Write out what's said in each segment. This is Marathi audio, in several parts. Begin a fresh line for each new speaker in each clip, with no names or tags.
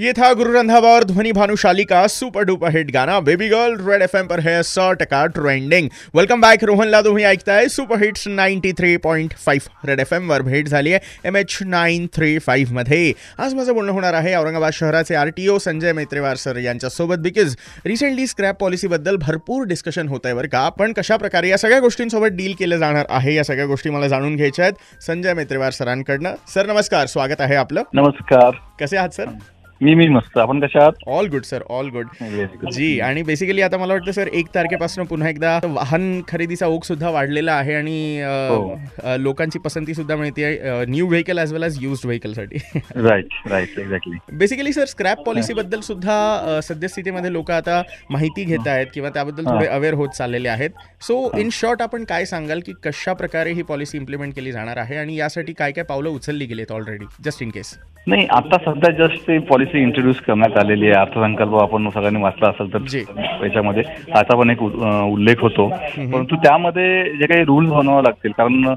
ये था गुरु रंधावा और ध्वनि भानुशाली का सुपर डुपर हिट गाना बेबी गर्ल रेड एफ पर है सौ टका ट्रेंडिंग वेलकम बॅक रोहनला तुम्ही ऐकताय. Super hits ninety three point five Red F वर भेट झाली आहे. एम एच नाईन थ्री फाईव्हमध्ये. आज माझं बोलणं होणार आहे औरंगाबाद शहराचे R T O Sanjay Maitrewar sir यांच्यासोबत बिकॉज रिसेंटली स्क्रॅप पॉलिसीबद्दल भरपूर डिस्कशन होत आहे बरं का. पण कशा प्रकारे या सगळ्या गोष्टींसोबत डील केलं जाणार आहे? या सगळ्या गोष्टी मला जाणून घ्यायच्या आहेत. संजय मैत्रेवार सरांकडनं. सर नमस्कार. स्वागत आहे आपलं.
नमस्कार.
कसे आहात सर?
मी मी मस्त. आपण कशा आहात?
All good sir all good. जी आणि बेसिकली आता मला वाटतं सर एक तारखेपासून पुन्हा एकदा वाहन खरेदीचा ओघ सुद्धा वाढलेला आहे आणि
हो.
लोकांची पसंती सुद्धा मिळते new vehicle as well as used व्हेकलसाठी
right right exactly
basically sir scrap policy बद्दल सुद्धा सद्यस्थितीमध्ये लोक आता माहिती घेत आहेत किंवा त्याबद्दल. थोडे अवेअर होत चाललेले आहेत. सो इन शॉर्ट आपण काय सांगाल की कशा प्रकारे ही पॉलिसी इम्प्लिमेंट केली जाणार आहे आणि यासाठी काय काय पावलं उचलली गेलीत ऑलरेडी जस्ट इन केस
नाही आता सध्या जस्ट ती पॉलिसी इंट्रोड्यूस करण्यात आलेली आहे. अर्थसंकल्प आपण सगळ्यांनी वाचला असेल तर. त्याच्यामध्ये त्याचा पण एक उल्लेख होतो. परंतु त्यामध्ये जे काही रूल्स बनवावे लागतील कारण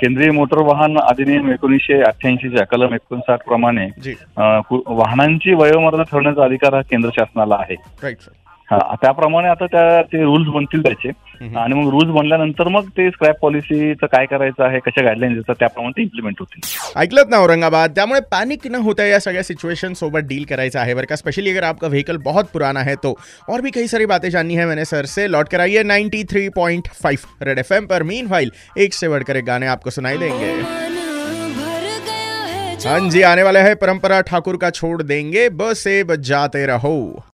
केंद्रीय मोटर वाहन अधिनियम एकोणीसशे अठ्ठ्याऐंशीच्या कलम एकोणसाठ प्रमाणे वाहनांची वयोमर्यादा ठरवण्याचा अधिकार हा केंद्र शासनाला आहे. हा त्याप्रमाणे आता त्या ते रूल्स बनतील त्याचे. आणि मग रूल्स बनल्यानंतर मग ते स्क्रॅप पॉलिसीचं काय करायचं आहे कशा गाईडलाईन्स येतात त्याप्रमाणे ते इम्प्लिमेंट होतील.
ऐकलत ना औरंगाबाद? त्यामुळे पॅनिक न होता या सगळ्या सिचुएशन सोबत डील करायचा है का. स्पेशली अगर आपका व्हीकल बहुत पुराना है तो. और भी कई सारी बातें जाननी है मैंने सर से. लौट कर आइए 93.5 रेड एफएम पर. मीन फ़ाइल एक से बढ़कर एक गाने आपको सुनाई देंगे।
है
हाँ जी आने वाले है परंपरा ठाकुर का छोड़ देंगे. बस से बजाते रहो।